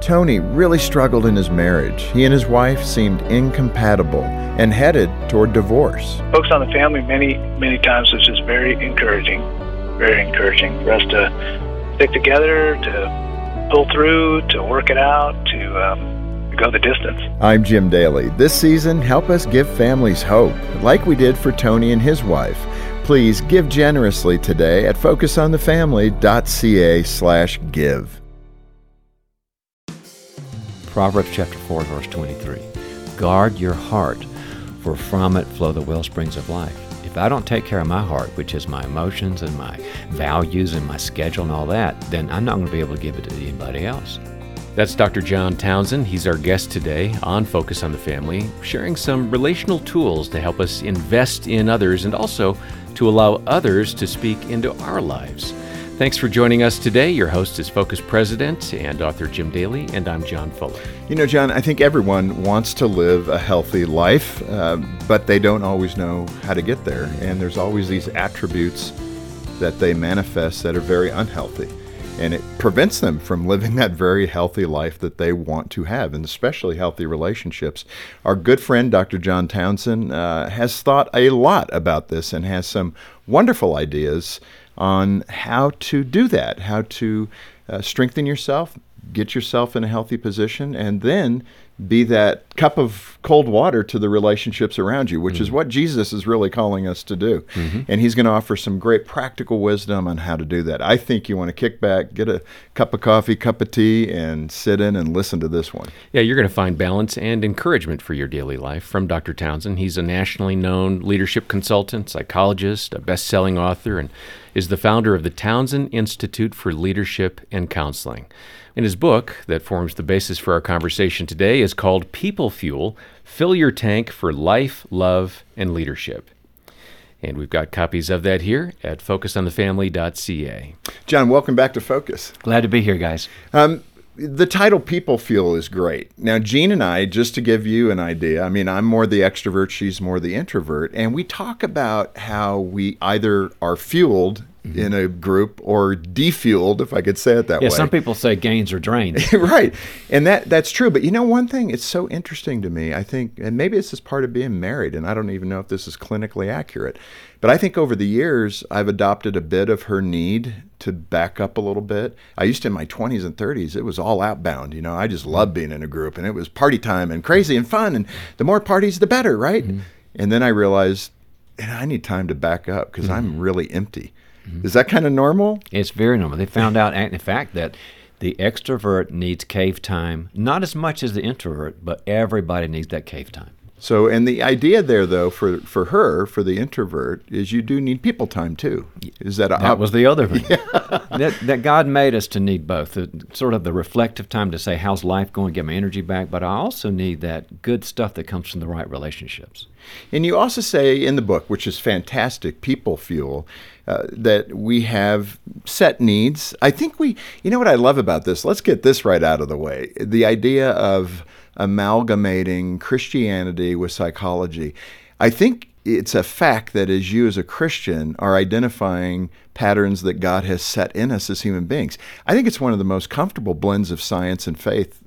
Tony really struggled in his marriage. He and his wife seemed incompatible and headed toward divorce. Focus on the family many, many times was just very encouraging, very encouraging for us to stick together, to pull through, to work it out, to um, go the distance. I'm Jim Daly. This season, help us give families hope, like we did for Tony and his wife. Please give generously today at focusonthefamily.ca slash give. Proverbs chapter 4, verse 23. Guard your heart, for from it flow the well springs of life. If I don't take care of my heart, which is my emotions and my values and my schedule and all that, then I'm not going to be able to give it to anybody else. That's Dr. John Townsend. He's our guest today on Focus on the Family, sharing some relational tools to help us invest in others and also to allow others to speak into our lives. Thanks for joining us today. Your host is Focus President and author Jim Daly, and I'm John Fuller. You know, John, I think everyone wants to live a healthy life, uh, but they don't always know how to get there. And there's always these attributes that they manifest that are very unhealthy. And it prevents them from living that very healthy life that they want to have, and especially healthy relationships. Our good friend, Dr. John Townsend, uh, has thought a lot about this and has some wonderful ideas on how to do that, how to uh, strengthen yourself, get yourself in a healthy position, and then be that cup of cold water to the relationships around you, which mm-hmm. is what Jesus is really calling us to do. Mm-hmm. And he's going to offer some great practical wisdom on how to do that. I think you want to kick back, get a cup of coffee, cup of tea, and sit in and listen to this one. Yeah, you're going to find balance and encouragement for your daily life from Dr. Townsend. He's a nationally known leadership consultant, psychologist, a best selling author, and is the founder of the Townsend Institute for Leadership and Counseling. In his book, that forms the basis for our conversation today, is called People Fuel Fill Your Tank for Life, Love, and Leadership. And we've got copies of that here at focusonthefamily.ca. John, welcome back to Focus. Glad to be here, guys. Um, the title People Fuel is great. Now, Jean and I, just to give you an idea, I mean, I'm more the extrovert, she's more the introvert, and we talk about how we either are fueled Mm-hmm. in a group or defueled, if I could say it that yeah, way. some people say gains or drains. right. And that that's true. But you know, one thing, it's so interesting to me, I think, and maybe this is part of being married, and I don't even know if this is clinically accurate, but I think over the years, I've adopted a bit of her need to back up a little bit. I used to in my 20s and 30s, it was all outbound. You know, I just loved being in a group, and it was party time and crazy and fun, and the more parties, the better, right? Mm-hmm. And then I realized, and I need time to back up because mm-hmm. I'm really empty. Mm-hmm. Is that kind of normal? It's very normal. They found out, in fact, that the extrovert needs cave time, not as much as the introvert, but everybody needs that cave time. So, and the idea there, though, for for her, for the introvert, is you do need people time too. Is that that was the other thing? Yeah. that, that God made us to need both, the, sort of the reflective time to say, "How's life going? Get my energy back." But I also need that good stuff that comes from the right relationships. And you also say in the book, which is fantastic, people fuel. Uh, that we have set needs. I think we, you know what I love about this? Let's get this right out of the way. The idea of amalgamating Christianity with psychology. I think it's a fact that as you as a Christian are identifying patterns that God has set in us as human beings. I think it's one of the most comfortable blends of science and faith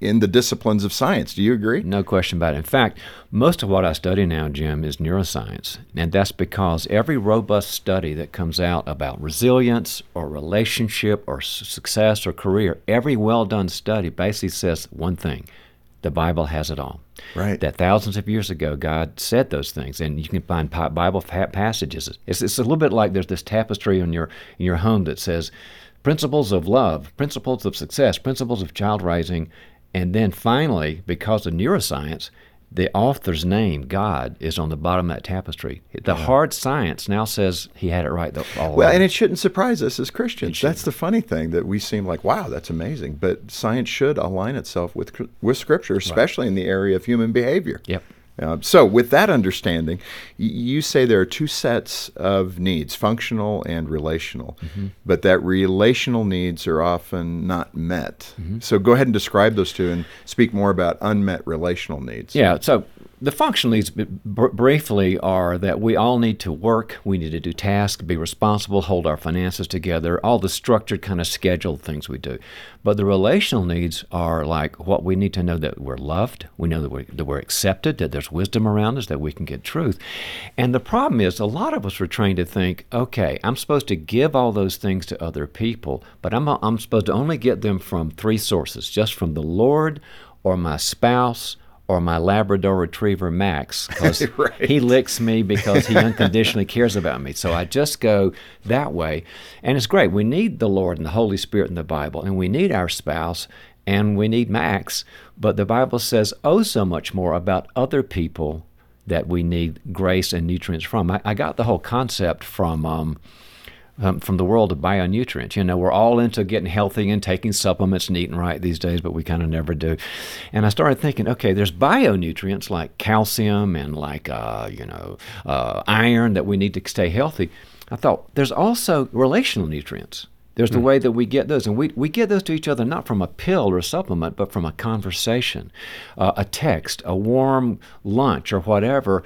in the disciplines of science. Do you agree? No question about it. In fact, most of what I study now, Jim, is neuroscience. And that's because every robust study that comes out about resilience or relationship or success or career, every well done study basically says one thing the Bible has it all. Right. That thousands of years ago, God said those things, and you can find Bible passages. It's, it's a little bit like there's this tapestry in your in your home that says principles of love, principles of success, principles of child raising, and then finally, because of neuroscience, the author's name, God, is on the bottom of that tapestry. The yeah. hard science now says he had it right all Well, and it shouldn't surprise us as Christians. That's the funny thing that we seem like, wow, that's amazing. But science should align itself with with Scripture, especially right. in the area of human behavior. Yep. Uh, so, with that understanding, you say there are two sets of needs functional and relational, mm-hmm. but that relational needs are often not met. Mm-hmm. So, go ahead and describe those two and speak more about unmet relational needs. Yeah, so the functional needs briefly are that we all need to work, we need to do tasks, be responsible, hold our finances together, all the structured kind of scheduled things we do. But the relational needs are like what we need to know that we're loved, we know that we're, that we're accepted, that there's wisdom around us, that we can get truth. And the problem is, a lot of us are trained to think, okay, I'm supposed to give all those things to other people, but I'm, I'm supposed to only get them from three sources just from the Lord or my spouse or my Labrador Retriever Max because right. he licks me because he unconditionally cares about me. So I just go that way, and it's great. We need the Lord and the Holy Spirit in the Bible, and we need our spouse, and we need Max. But the Bible says oh so much more about other people that we need grace and nutrients from. I, I got the whole concept from. Um, um, from the world of bionutrients. You know, we're all into getting healthy and taking supplements and eating right these days, but we kind of never do. And I started thinking, okay, there's bionutrients like calcium and like, uh, you know, uh, iron that we need to stay healthy. I thought there's also relational nutrients. There's the mm. way that we get those, and we, we get those to each other not from a pill or a supplement, but from a conversation, uh, a text, a warm lunch, or whatever,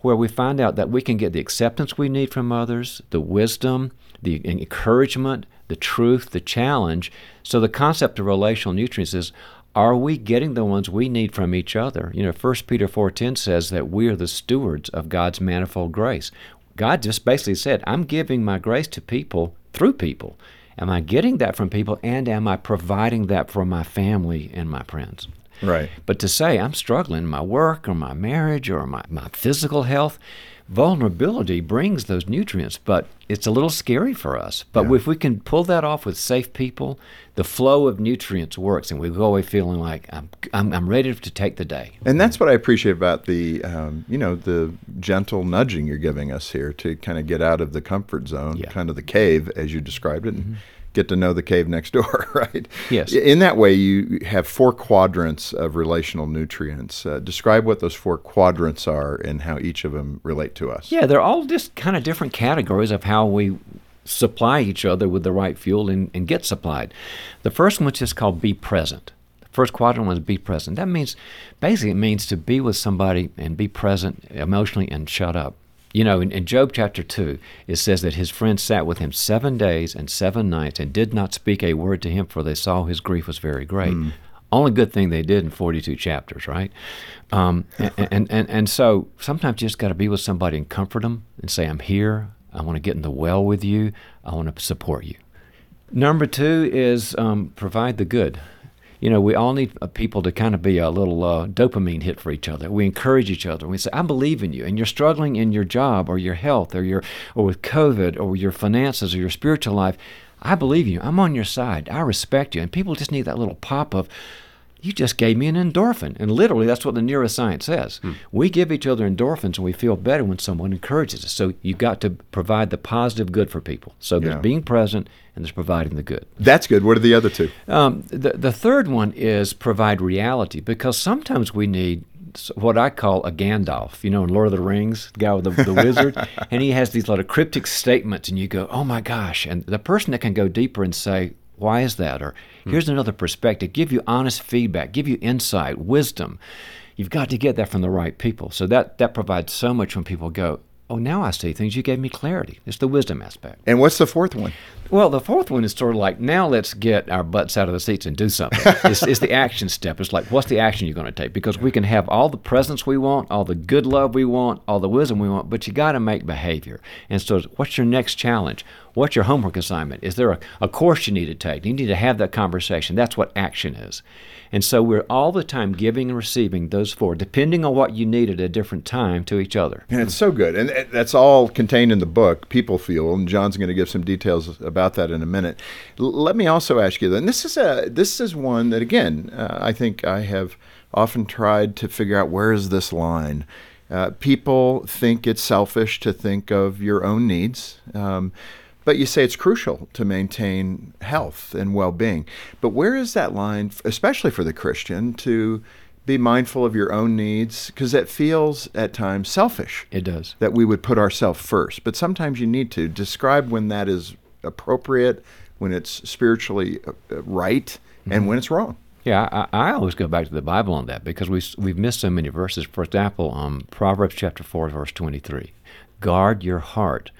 where we find out that we can get the acceptance we need from others, the wisdom, the encouragement, the truth, the challenge. So the concept of relational nutrients is are we getting the ones we need from each other? You know, 1 Peter 4:10 says that we are the stewards of God's manifold grace. God just basically said, I'm giving my grace to people through people. Am I getting that from people and am I providing that for my family and my friends? Right. But to say I'm struggling in my work or my marriage or my, my physical health, vulnerability brings those nutrients, but it's a little scary for us. But yeah. if we can pull that off with safe people, the flow of nutrients works, and we go away feeling like I'm, I'm, I'm ready to take the day. And that's what I appreciate about the, um, you know, the gentle nudging you're giving us here to kind of get out of the comfort zone, yeah. kind of the cave as you described it. Mm-hmm get to know the cave next door, right? Yes. In that way, you have four quadrants of relational nutrients. Uh, describe what those four quadrants are and how each of them relate to us. Yeah, they're all just kind of different categories of how we supply each other with the right fuel and, and get supplied. The first one which is just called be present. The first quadrant was be present. That means basically it means to be with somebody and be present emotionally and shut up. You know, in, in, Job chapter 2, it says that his friends sat with him seven days and seven nights and did not speak a word to him, for they saw his grief was very great. Mm. Only good thing they did in 42 chapters, right? Um, and, and, and, and, so sometimes you just got to be with somebody and comfort them and say, I'm here. I want to get in the well with you. I want to support you. Number two is um, provide the good you know, we all need uh, people to kind of be a little uh, dopamine hit for each other. We encourage each other. We say, "I believe in you," and you're struggling in your job or your health or your or with COVID or your finances or your spiritual life. I believe you. I'm on your side. I respect you. And people just need that little pop of, you just gave me an endorphin. And literally, that's what the neuroscience says. Hmm. We give each other endorphins and we feel better when someone encourages us. So you've got to provide the positive good for people. So there's being present and there's providing the good. That's good. What are the other two? Um, the, the third one is provide reality because sometimes we need what I call a Gandalf, you know, in Lord of the Rings, the guy with the, the wizard, and he has these lot of cryptic statements, and you go, oh my gosh. And the person that can go deeper and say, why is that? Or. Hmm. here's another perspective, give you honest feedback, give you insight, wisdom. You've got to get that from the right people. So that, that provides so much when people go, oh, now I see things. You gave me clarity. It's the wisdom aspect. And what's the fourth one? Well, the fourth one is sort of like now let's get our butts out of the seats and do something. it's, it's, the action step. It's like what's the action you're going to take? Because we can have all the presence we want, all the good love we want, all the wisdom we want, but you got to make behavior. And so, what's your next challenge? What's your homework assignment? Is there a, a course you need to take? You need to have that conversation. That's what action is. And so we're all the time giving and receiving those four, depending on what you need at a different time to each other. And it's so good. And that's all contained in the book, People Fuel. And John's going to give some details about that in a minute. L- let me also ask you, and this is, a, this is one that, again, uh, I think I have often tried to figure out where is this line. Uh, people think it's selfish to think of your own needs. Um, but you say it's crucial to maintain health and well being. But where is that line, especially for the Christian, to be mindful of your own needs? Because it feels at times selfish. It does. That we would put ourselves first. But sometimes you need to describe when that is appropriate, when it's spiritually uh, uh, right, mm-hmm. and when it's wrong. Yeah, I, I, always go back to the Bible on that because we, we've missed so many verses. For example, um, Proverbs chapter 4, verse 23 Guard your heart,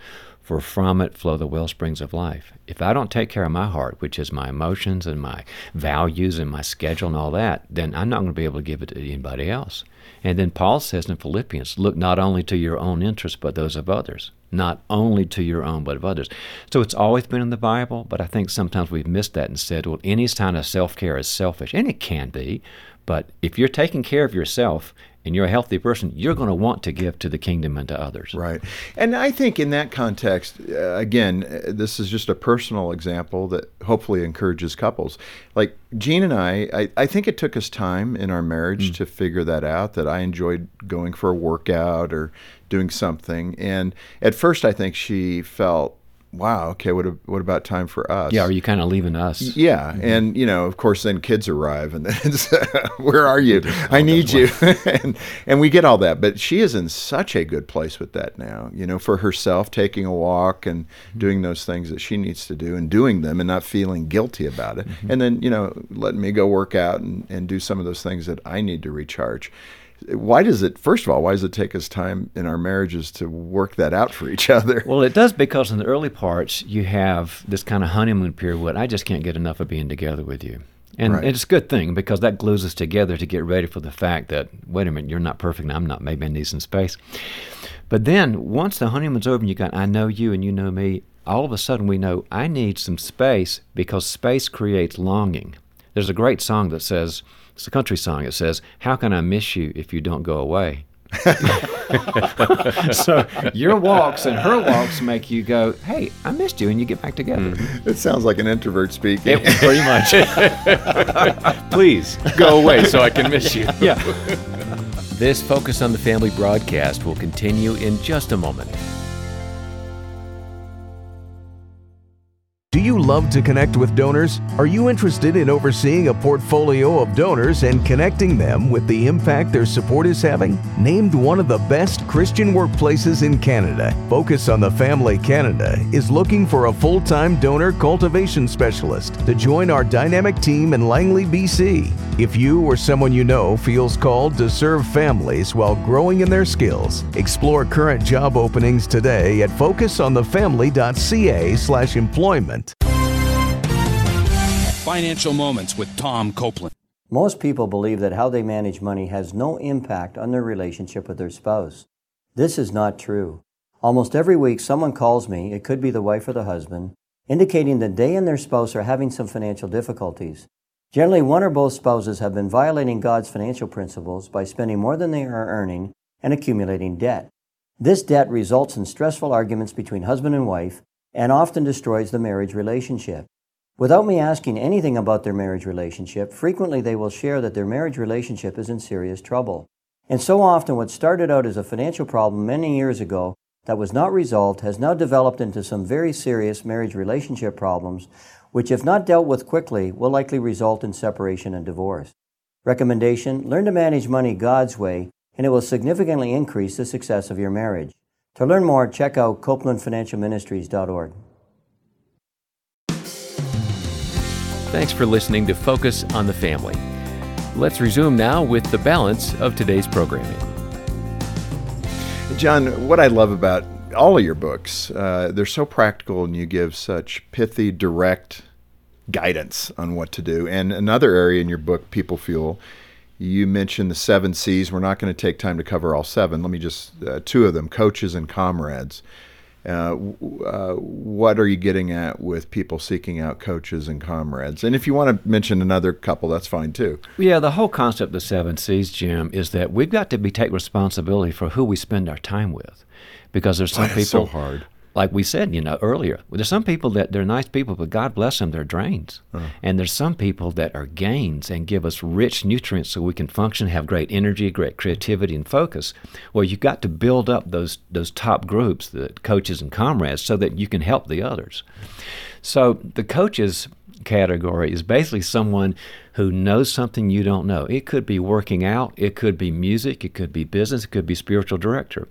for from it flow the well springs of life. If I don't take care of my heart, which is my emotions and my values and my schedule and all that, then I'm not going to be able to give it to anybody else. And then Paul says in Philippians, look not only to your own interests, but those of others. Not only to your own, but of others. So it's always been in the Bible, but I think sometimes we've missed that and said, well, any kind of self care is selfish. And it can be. But if you're taking care of yourself and you're a healthy person, you're going to want to give to the kingdom and to others. Right. And I think in that context, uh, again, uh, this is just a personal example that hopefully encourages couples. Like Jean and I, I, I think it took us time in our marriage mm. to figure that out, that I enjoyed going for a workout or doing something. And at first, I think she felt wow, okay, what what about time for us? Yeah, are you kind of leaving us? Yeah, mm-hmm. and you know, of course, then kids arrive, and then it's, where are you? I need you, and and we get all that. But she is in such a good place with that now. You know, for herself, taking a walk and mm-hmm. doing those things that she needs to do, and doing them, and not feeling guilty about it. Mm-hmm. And then you know, letting me go work out and and do some of those things that I need to recharge why does it first of all why does it take us time in our marriages to work that out for each other? Well it does because in the early parts you have this kind of honeymoon period where i just can't get enough of being together with you. And right. it's a good thing because that glues us together to get ready for the fact that wait a minute you're not perfect. I'm not. Maybe i need some space. But then once the honeymoon's over and you got i know you and you know me all of a sudden we know i need some space because space creates longing. There's a great song that says it's a country song. It says, How can I miss you if you don't go away? so your walks and her walks make you go, "Hey, I missed you," and you get back together. Mm-hmm. It sounds like an introvert speaking. It, pretty much. Please go away so I can miss you. yeah. This Focus on the Family broadcast will continue in just a moment. You love to connect with donors? Are you interested in overseeing a portfolio of donors and connecting them with the impact their support is having? Named one of the best Christian workplaces in Canada, Focus on the Family Canada is looking for a full time donor cultivation specialist to join our dynamic team in Langley, BC. If you or someone you know feels called to serve families while growing in their skills, explore current job openings today at focusonthefamily.ca/employment Financial Moments with Tom Copeland. Most people believe that how they manage money has no impact on their relationship with their spouse. This is not true. Almost every week, someone calls me, it could be the wife or the husband, indicating that they and their spouse are having some financial difficulties. Generally, one or both spouses have been violating God's financial principles by spending more than they are earning and accumulating debt. This debt results in stressful arguments between husband and wife and often destroys the marriage relationship. Without me asking anything about their marriage relationship, frequently they will share that their marriage relationship is in serious trouble. And so often, what started out as a financial problem many years ago that was not resolved has now developed into some very serious marriage relationship problems, which, if not dealt with quickly, will likely result in separation and divorce. Recommendation Learn to manage money God's way, and it will significantly increase the success of your marriage. To learn more, check out CopelandFinancialMinistries.org. Thanks for listening to Focus on the Family. Let's resume now with the balance of today's programming. John, what I love about all of your books, uh, they're so practical and you give such pithy, direct guidance on what to do. And another area in your book, People Fuel, you mentioned the seven C's. We're not going to take time to cover all seven. Let me just, uh, two of them coaches and comrades. Uh, uh, what are you getting at with people seeking out coaches and comrades? And if you want to mention another couple, that's fine too. Yeah, the whole concept of the seven C's, Jim, is that we've got to be take responsibility for who we spend our time with, because there's some people so hard like we said, you know, earlier, there's some people that they're nice people, but God bless them, they're drains. Uh-huh. And there's some people that are gains and give us rich nutrients so we can function, have great energy, great creativity, and focus. Well, you've got to build up those those top groups, the coaches and comrades, so that you can help the others. So the coaches category is basically someone who knows something you don't know. It could be working out, it could be music, it could be business, it could be spiritual director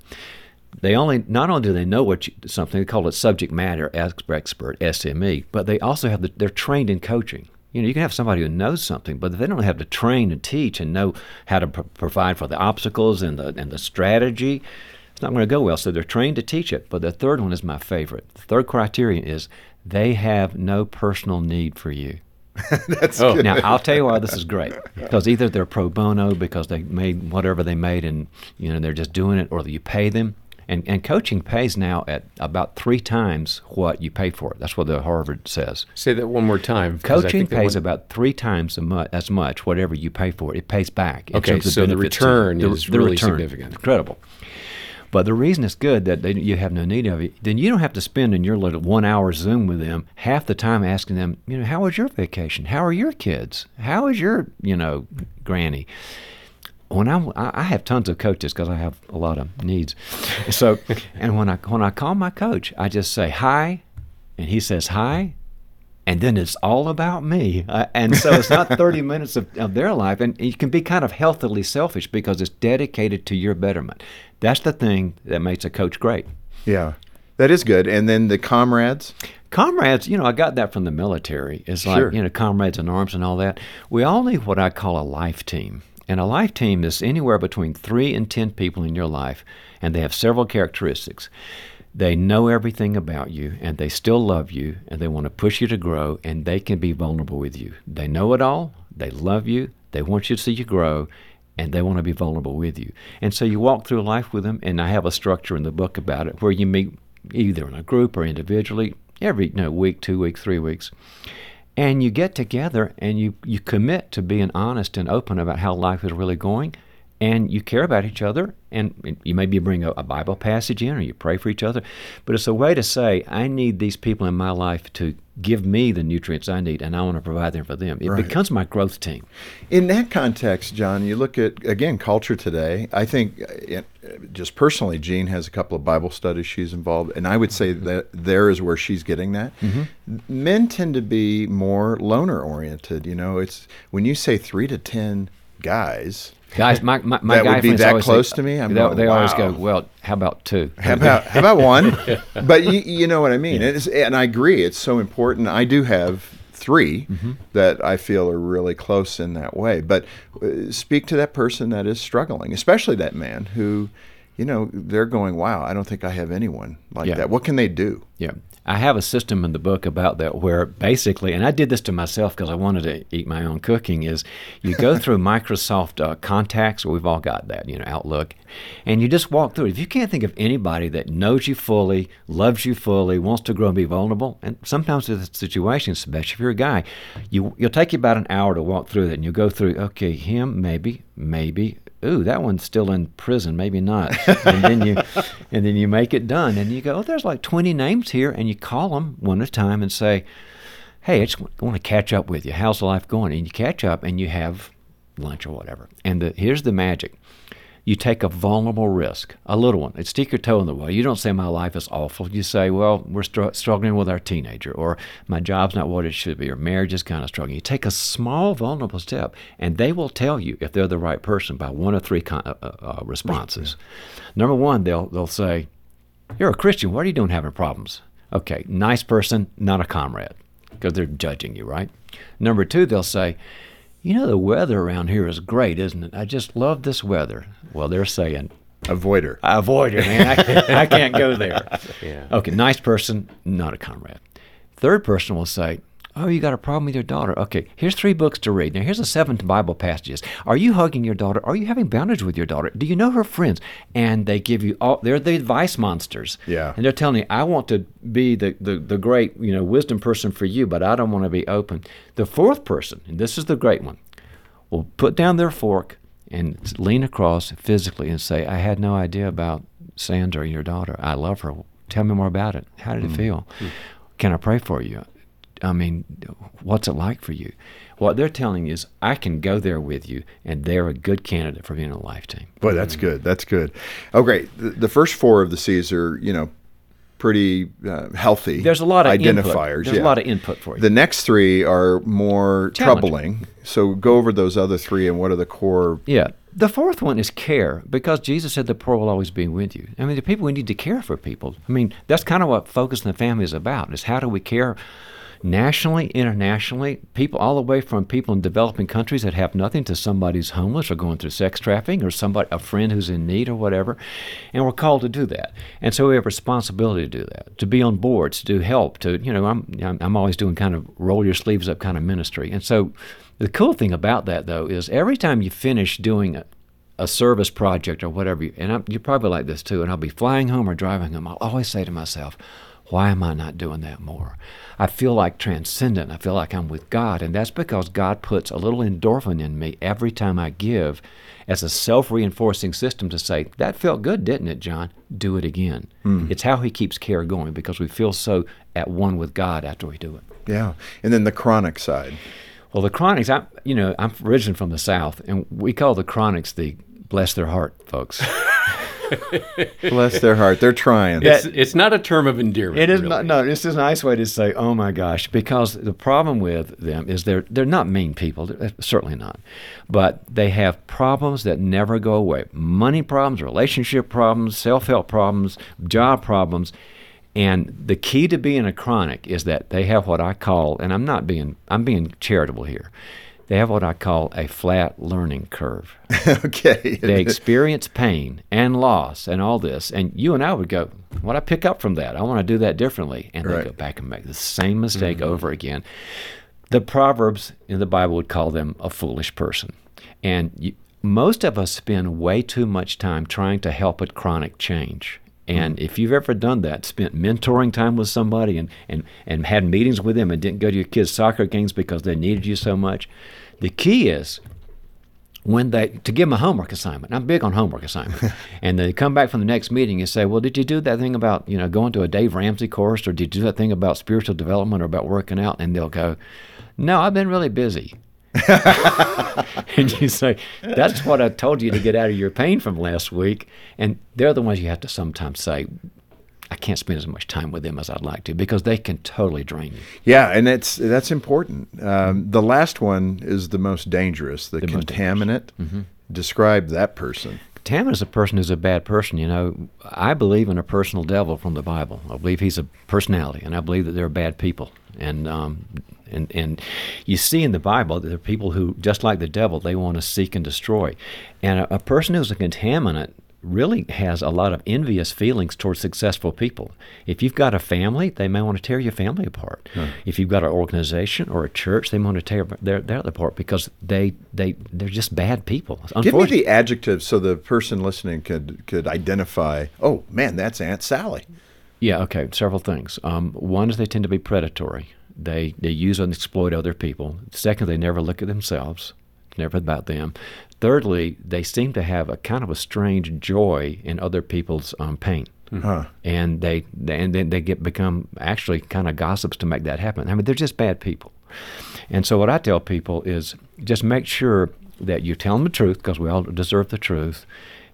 they only not only do they know what you, something they call it subject matter expert SME, but they also have the, they're trained in coaching. You know, you can have somebody who knows something, but if they don't have to train and teach and know how to pr- provide for the obstacles and the and the strategy, it's not going to go well. So they're trained to teach it. But the third one is my favorite. The third criterion is they have no personal need for you. That's oh. good. Now I'll tell you why this is great because either they're pro bono because they made whatever they made and you know they're just doing it, or you pay them. And, and coaching pays now at about three times what you pay for it. That's what the Harvard says. Say that one more time. Coaching pays about three times a mu- as much whatever you pay for it. It pays back. Okay, so the to return The- is the really return, significant. Incredible. But the reason it's good that they, you have no need of it, then you don't have to spend in your little one hour Zoom with them half the time asking them, you know, how was your vacation? How are your kids? How is your, you know, granny? When I I have tons of coaches because I have a lot of needs. So, and when I when I call my coach, I just say hi, and he says hi, and then it's all about me. Uh, and so it's not 30 minutes of, of their life. And you can be kind of healthily selfish because it's dedicated to your betterment. That's the thing that makes a coach great. yeah, that is good. And then the comrades. Comrades, you know, I got that from the military. It's like, Sure. you know, comrades in arms and all that. We all need what I call a life team. And a life team is anywhere between three and 10 people in your life, and they have several characteristics. They know everything about you, and they still love you, and they want to push you to grow, and they can be vulnerable with you. They know it all, they love you, they want you to see you grow, and they want to be vulnerable with you. And so you walk through life with them, and I have a structure in the book about it where you meet either in a group or individually every you know, week, two weeks, three weeks. And you get together and you, you commit to being honest and open about how life is really going. And you care about each other. And you maybe bring a, a Bible passage in or you pray for each other. But it's a way to say, I need these people in my life to give me the nutrients I need, and I want to provide them for them. It Right. becomes my growth team. In that context, John, you look at again culture today. I think, it, just personally, Jean has a couple of Bible studies she's involved, and I would say mm-hmm. that there is where she's getting that. Mm-hmm. Men tend to be more loner oriented. You know, it's when you say three to ten guys. Guys, my, my, my That guy would be that always say- close to me? I'm they, going, they always wow. go, well, how about two? How about how about one? But you, you know what I mean. Is, and I agree. It's so important. I do have 3 Mm-hmm. that I feel are really close in that way. But uh, speak to that person that is struggling, especially that man who, you know, they're going, "Wow, I don't think I have anyone like Yeah. that." What can they do? Yeah. I have a system in the book about that where basically, and I did this to myself because I wanted to eat my own cooking, is you go through Microsoft uh, contacts, we've all got that, you know, Outlook, and you just walk through it. If you can't think of anybody that knows you fully, loves you fully, wants to grow and be vulnerable, and sometimes in situations, especially if you're a guy, you, you'll take you about an hour to walk through that, and you'll go through, okay, him, maybe, maybe, ooh, that one's still in prison, maybe not. and then you and then you make it done and you go, oh, there's like 20 names here and you call them one at a time and say, hey, I just want to catch up with you. How's life going? And you catch up and you have lunch or whatever. And the, here's the magic. You take a vulnerable risk, a little one. It's stick your toe in the well. You don't say my life is awful. You say, well, we're str- struggling with our teenager, or my job's not what it should be, or marriage is kind of struggling. You take a small vulnerable step, and they will tell you if they're the right person by one of three con- uh, uh, responses. Number one, they'll they'll say, "You're a Christian. What are you doing having problems?" Okay, nice person, not a comrade, because they're judging you, right? Number two, they'll say, "You know, the weather around here is great, isn't it? I just love this weather." Well, they're saying, Avoider. I avoid it, man. I, I can't go there. Yeah. Okay, nice person, not a comrade. Third person will say, Oh, you got a problem with your daughter. Okay, here's three books to read. Now, here's the seven Bible passages. Are you hugging your daughter? Are you having boundaries with your daughter? Do you know her friends? And they give you all, they're the advice monsters. Yeah. And they're telling you, I want to be the, the, the great, you know, wisdom person for you, but I don't want to be open. The fourth person, and this is the great one, will put down their fork and lean across physically and say, I had no idea about Sandra, your daughter. I love her. Tell me more about it. How did it hmm. feel? Hmm. Can I pray for you? I mean, what's it like for you? What they're telling you is, I can go there with you, and they're a good candidate for being a life team. Boy, that's good. That's good. Oh, great. The, the first four of the C's are, you know, pretty uh, healthy. There's a lot of identifiers. Input. There's yeah. a lot of input for you. The next three are more troubling. So go over those other three and what are the core. Yeah. The fourth one is care because Jesus said the poor will always be with you. I mean, the people we need to care for people. I mean, that's kind of what Focus on the Family is about is how do we care nationally, internationally, people all the way from people in developing countries that have nothing to somebody who's homeless or going through sex trafficking or somebody a friend who's in need or whatever. And we're called to do that. And so we have responsibility to do that, to be on boards, to do help, to you know, I'm I'm always doing kind of roll your sleeves up kind of ministry. And so the cool thing about that though is every time you finish doing a, a service project or whatever, and I'm, you're probably like this too, and I'll be flying home or driving home, I'll always say to myself, why am I not doing that more? I feel like transcendent. I feel like I'm with God. And that's because God puts a little endorphin in me every time I give as a self reinforcing system to say, That felt good, didn't it, John? Do it again. Mm. It's how He keeps care going because we feel so at one with God after we do it. Yeah. And then the chronic side. Well, the chronics, I, you know, I'm originally from the South, and we call the chronics the bless their heart folks. Bless their heart. They're trying. It's, it's not a term of endearment. It is really. not. No, this is a nice way to say, "Oh my gosh," because the problem with them is they're they're not mean people. They're certainly not, but they have problems that never go away: money problems, relationship problems, self-help problems, job problems. And the key to being a chronic is that they have what I call, and I'm not being, I'm being charitable here they have what I call a flat learning curve. okay. they experience pain and loss and all this. And you and I would go, What I pick up from that? I want to do that differently. And right. they go back and make the same mistake mm-hmm. over again. The Proverbs in the Bible would call them a foolish person. And you, most of us spend way too much time trying to help a chronic change. And mm. if you've ever done that, spent mentoring time with somebody and, and, and had meetings with them and didn't go to your kids' soccer games because they needed you so much, the key is when they to give them a homework assignment. I'm big on homework assignment. and they come back from the next meeting and say, "Well, did you do that thing about you know going to a Dave Ramsey course, or did you do that thing about spiritual development, or about working out?" And they'll go, "No, I've been really busy." and you say, That's what I told you to get out of your pain from last week. And they're the ones you have to sometimes say, I can't spend as much time with them as I'd like to because they can totally drain you. Yeah, and that's that's important. Um, the last one is the most dangerous. The, the contaminant. Mm-hmm. Describe that person. Contaminant is a person who's a bad person. You know, I believe in a personal devil from the Bible. I believe he's a personality, and I believe that they're bad people. And um, and and you see in the Bible that there are people who, just like the devil, they want to seek and destroy. And a, a person who's a contaminant really has a lot of envious feelings towards successful people. If you've got a family, they may want to tear your family apart. Hmm. If you've got an organization or a church, they want to tear their, their apart because they they they're just bad people. Give me the adjective so the person listening could could identify. Oh man, that's Aunt Sally. Yeah. Okay. Several things. Um, one is they tend to be predatory. They they use and exploit other people. Second, they never look at themselves. It's never about them. Thirdly, they seem to have a kind of a strange joy in other people's um, pain. Huh. And they, they and then they get become actually kind of gossips to make that happen. I mean, they're just bad people. And so what I tell people is just make sure that you tell them the truth because we all deserve the truth,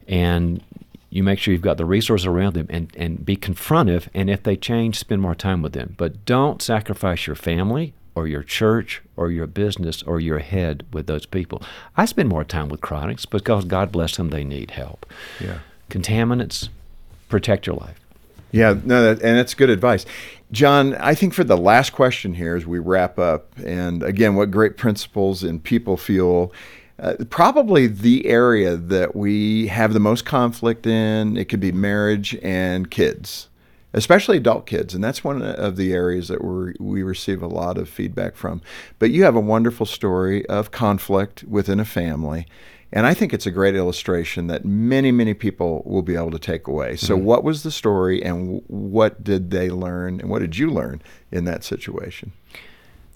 and you make sure you've got the resources around them and, and be confrontive. And if they change, spend more time with them. But don't sacrifice your family or your church or your business or your head with those people. I spend more time with chronics because God bless them, they need help. Yeah. Contaminants, protect your life. Yeah, no, that, and that's good advice. John, I think for the last question here as we wrap up, and again, what great principles and People Fuel uh, probably the area that we have the most conflict in. It could be marriage and kids, especially adult kids, and that's one of the areas that we we receive a lot of feedback from. But you have a wonderful story of conflict within a family. And I think it's a great illustration that many, many people will be able to take away. So, mm-hmm. what was the story, and what did they learn, and what did you learn in that situation?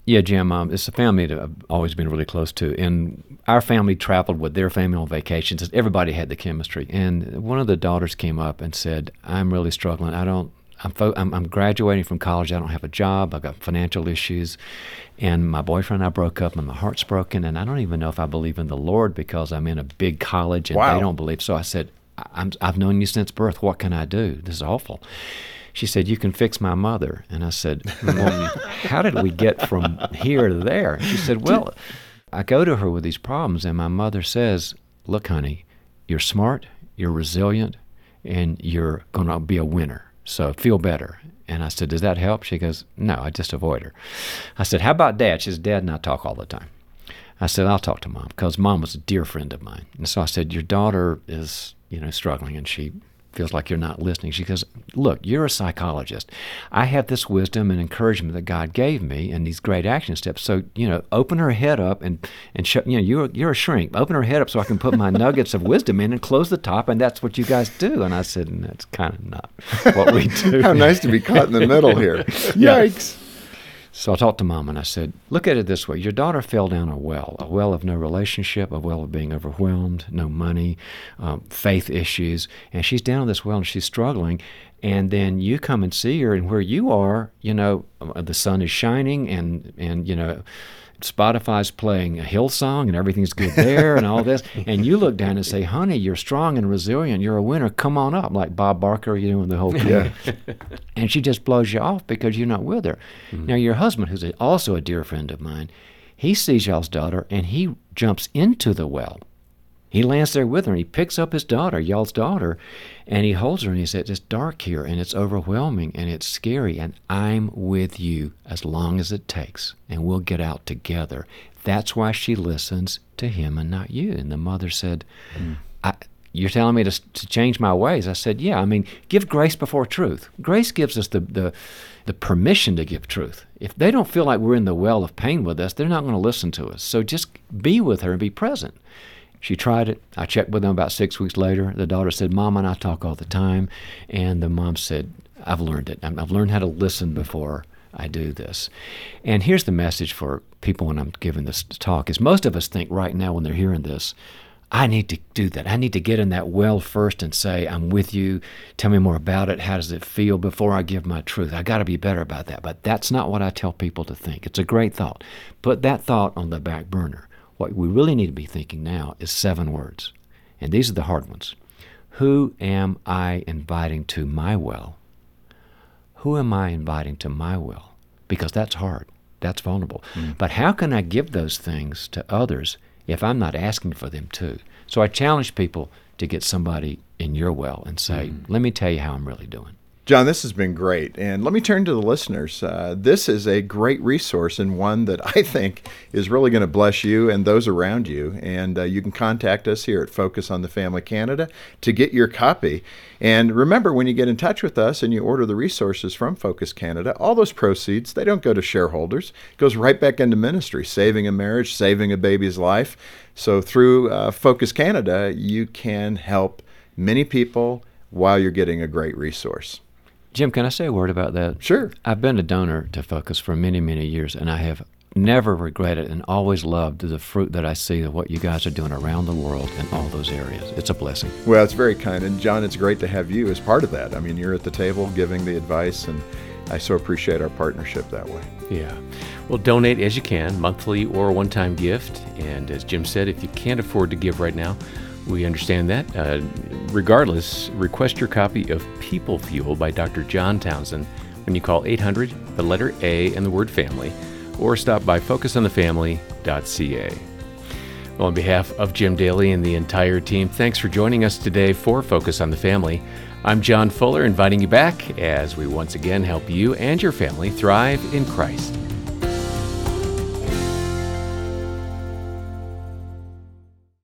Yeah, Jim, um, it's a family that I've always been really close to. And our family traveled with their family on vacations. Everybody had the chemistry. And one of the daughters came up and said, I'm really struggling. I don't, I'm, fo- I'm, I'm, graduating from college. I don't have a job. I've got financial issues. And my boyfriend and I broke up, and my heart's broken. And I don't even know if I believe in the Lord because I'm in a big college and wow. they don't believe. So I said, i I've known you since birth. What can I do? This is awful she said, You can fix my mother. And I said, Well, how did we get from here to there? And she said, Well, I go to her with these problems, and my mother says, Look, honey, you're smart, you're resilient, and you're going to be a winner. So feel better. And I said, Does that help? She goes, No, I just avoid her. I said, How about dad? She says, Dad and I talk all the time. I said, I'll talk to mom because mom was a dear friend of mine. And so I said, Your daughter is, you know, struggling and she feels like you're not listening. She goes, Look, you're a psychologist. I have this wisdom and encouragement that God gave me and these great action steps. So, you know, open her head up and, and show, you know, you're, you're a shrink. Open her head up so I can put my nuggets of wisdom in and close the top. And that's what you guys do. And I said, and That's kind of not what we do. How nice to be caught in the middle here. Yikes. So I talked to mom and I said, Look at it this way. Your daughter fell down a well, a well of no relationship, a well of being overwhelmed, no money, um, faith issues. And she's down in this well and she's struggling. And then you come and see her, and where you are, you know, uh, the sun is shining and, and you know, Spotify's playing a Hillsong and everything's good there and all this. And you look down and say, honey, you're strong and resilient. You're a winner. Come on up, like Bob Barker, you know, and the whole crew. Yeah. and she just blows you off because you're not with her. Mm-hmm. Now, your husband, who's also a dear friend of mine, he sees y'all's daughter and he jumps into the well he lands there with her and he picks up his daughter, y'all's daughter, and he holds her and he says, It's dark here and it's overwhelming and it's scary, and I'm with you as long as it takes, and we'll get out together. That's why she listens to him and not you. And the mother said, mm. You're telling me to, to change my ways. I said, Yeah, I mean, give grace before truth. Grace gives us the, the, the permission to give truth. If they don't feel like we're in the well of pain with us, they're not going to listen to us. So just be with her and be present. She tried it. I checked with them about six weeks later. The daughter said, Mom and I talk all the time. And the mom said, I've learned it. I've learned how to listen before I do this. And here's the message for people when I'm giving this talk is most of us think right now when they're hearing this, I need to do that. I need to get in that well first and say, I'm with you. Tell me more about it. How does it feel before I give my truth? I got to be better about that. But that's not what I tell people to think. It's a great thought. Put that thought on the back burner. What we really need to be thinking now is seven words. And these are the hard ones. Who am I inviting to my well? Who am I inviting to my well? Because that's hard. That's vulnerable. Mm. But how can I give those things to others if I'm not asking for them too? So I challenge people to get somebody in your well and say, mm. let me tell you how I'm really doing. John, this has been great. And let me turn to the listeners. Uh, this is a great resource and one that I think is really going to bless you and those around you. And uh, you can contact us here at Focus on the Family Canada to get your copy. And remember, when you get in touch with us and you order the resources from Focus Canada, all those proceeds, they don't go to shareholders. It goes right back into ministry, saving a marriage, saving a baby's life. So through uh, Focus Canada, you can help many people while you're getting a great resource. Jim, can I say a word about that? Sure. I've been a donor to Focus for many, many years, and I have never regretted and always loved the fruit that I see of what you guys are doing around the world in all those areas. It's a blessing. Well, it's very kind. And John, it's great to have you as part of that. I mean, you're at the table giving the advice, and I so appreciate our partnership that way. Yeah. Well, donate as you can, monthly or a one time gift. And as Jim said, if you can't afford to give right now, we understand that. Uh, regardless, request your copy of People Fuel by Dr. John Townsend when you call 800, the letter A, and the word family, or stop by focusonthefamily.ca. Well, on behalf of Jim Daly and the entire team, thanks for joining us today for Focus on the Family. I'm John Fuller, inviting you back as we once again help you and your family thrive in Christ.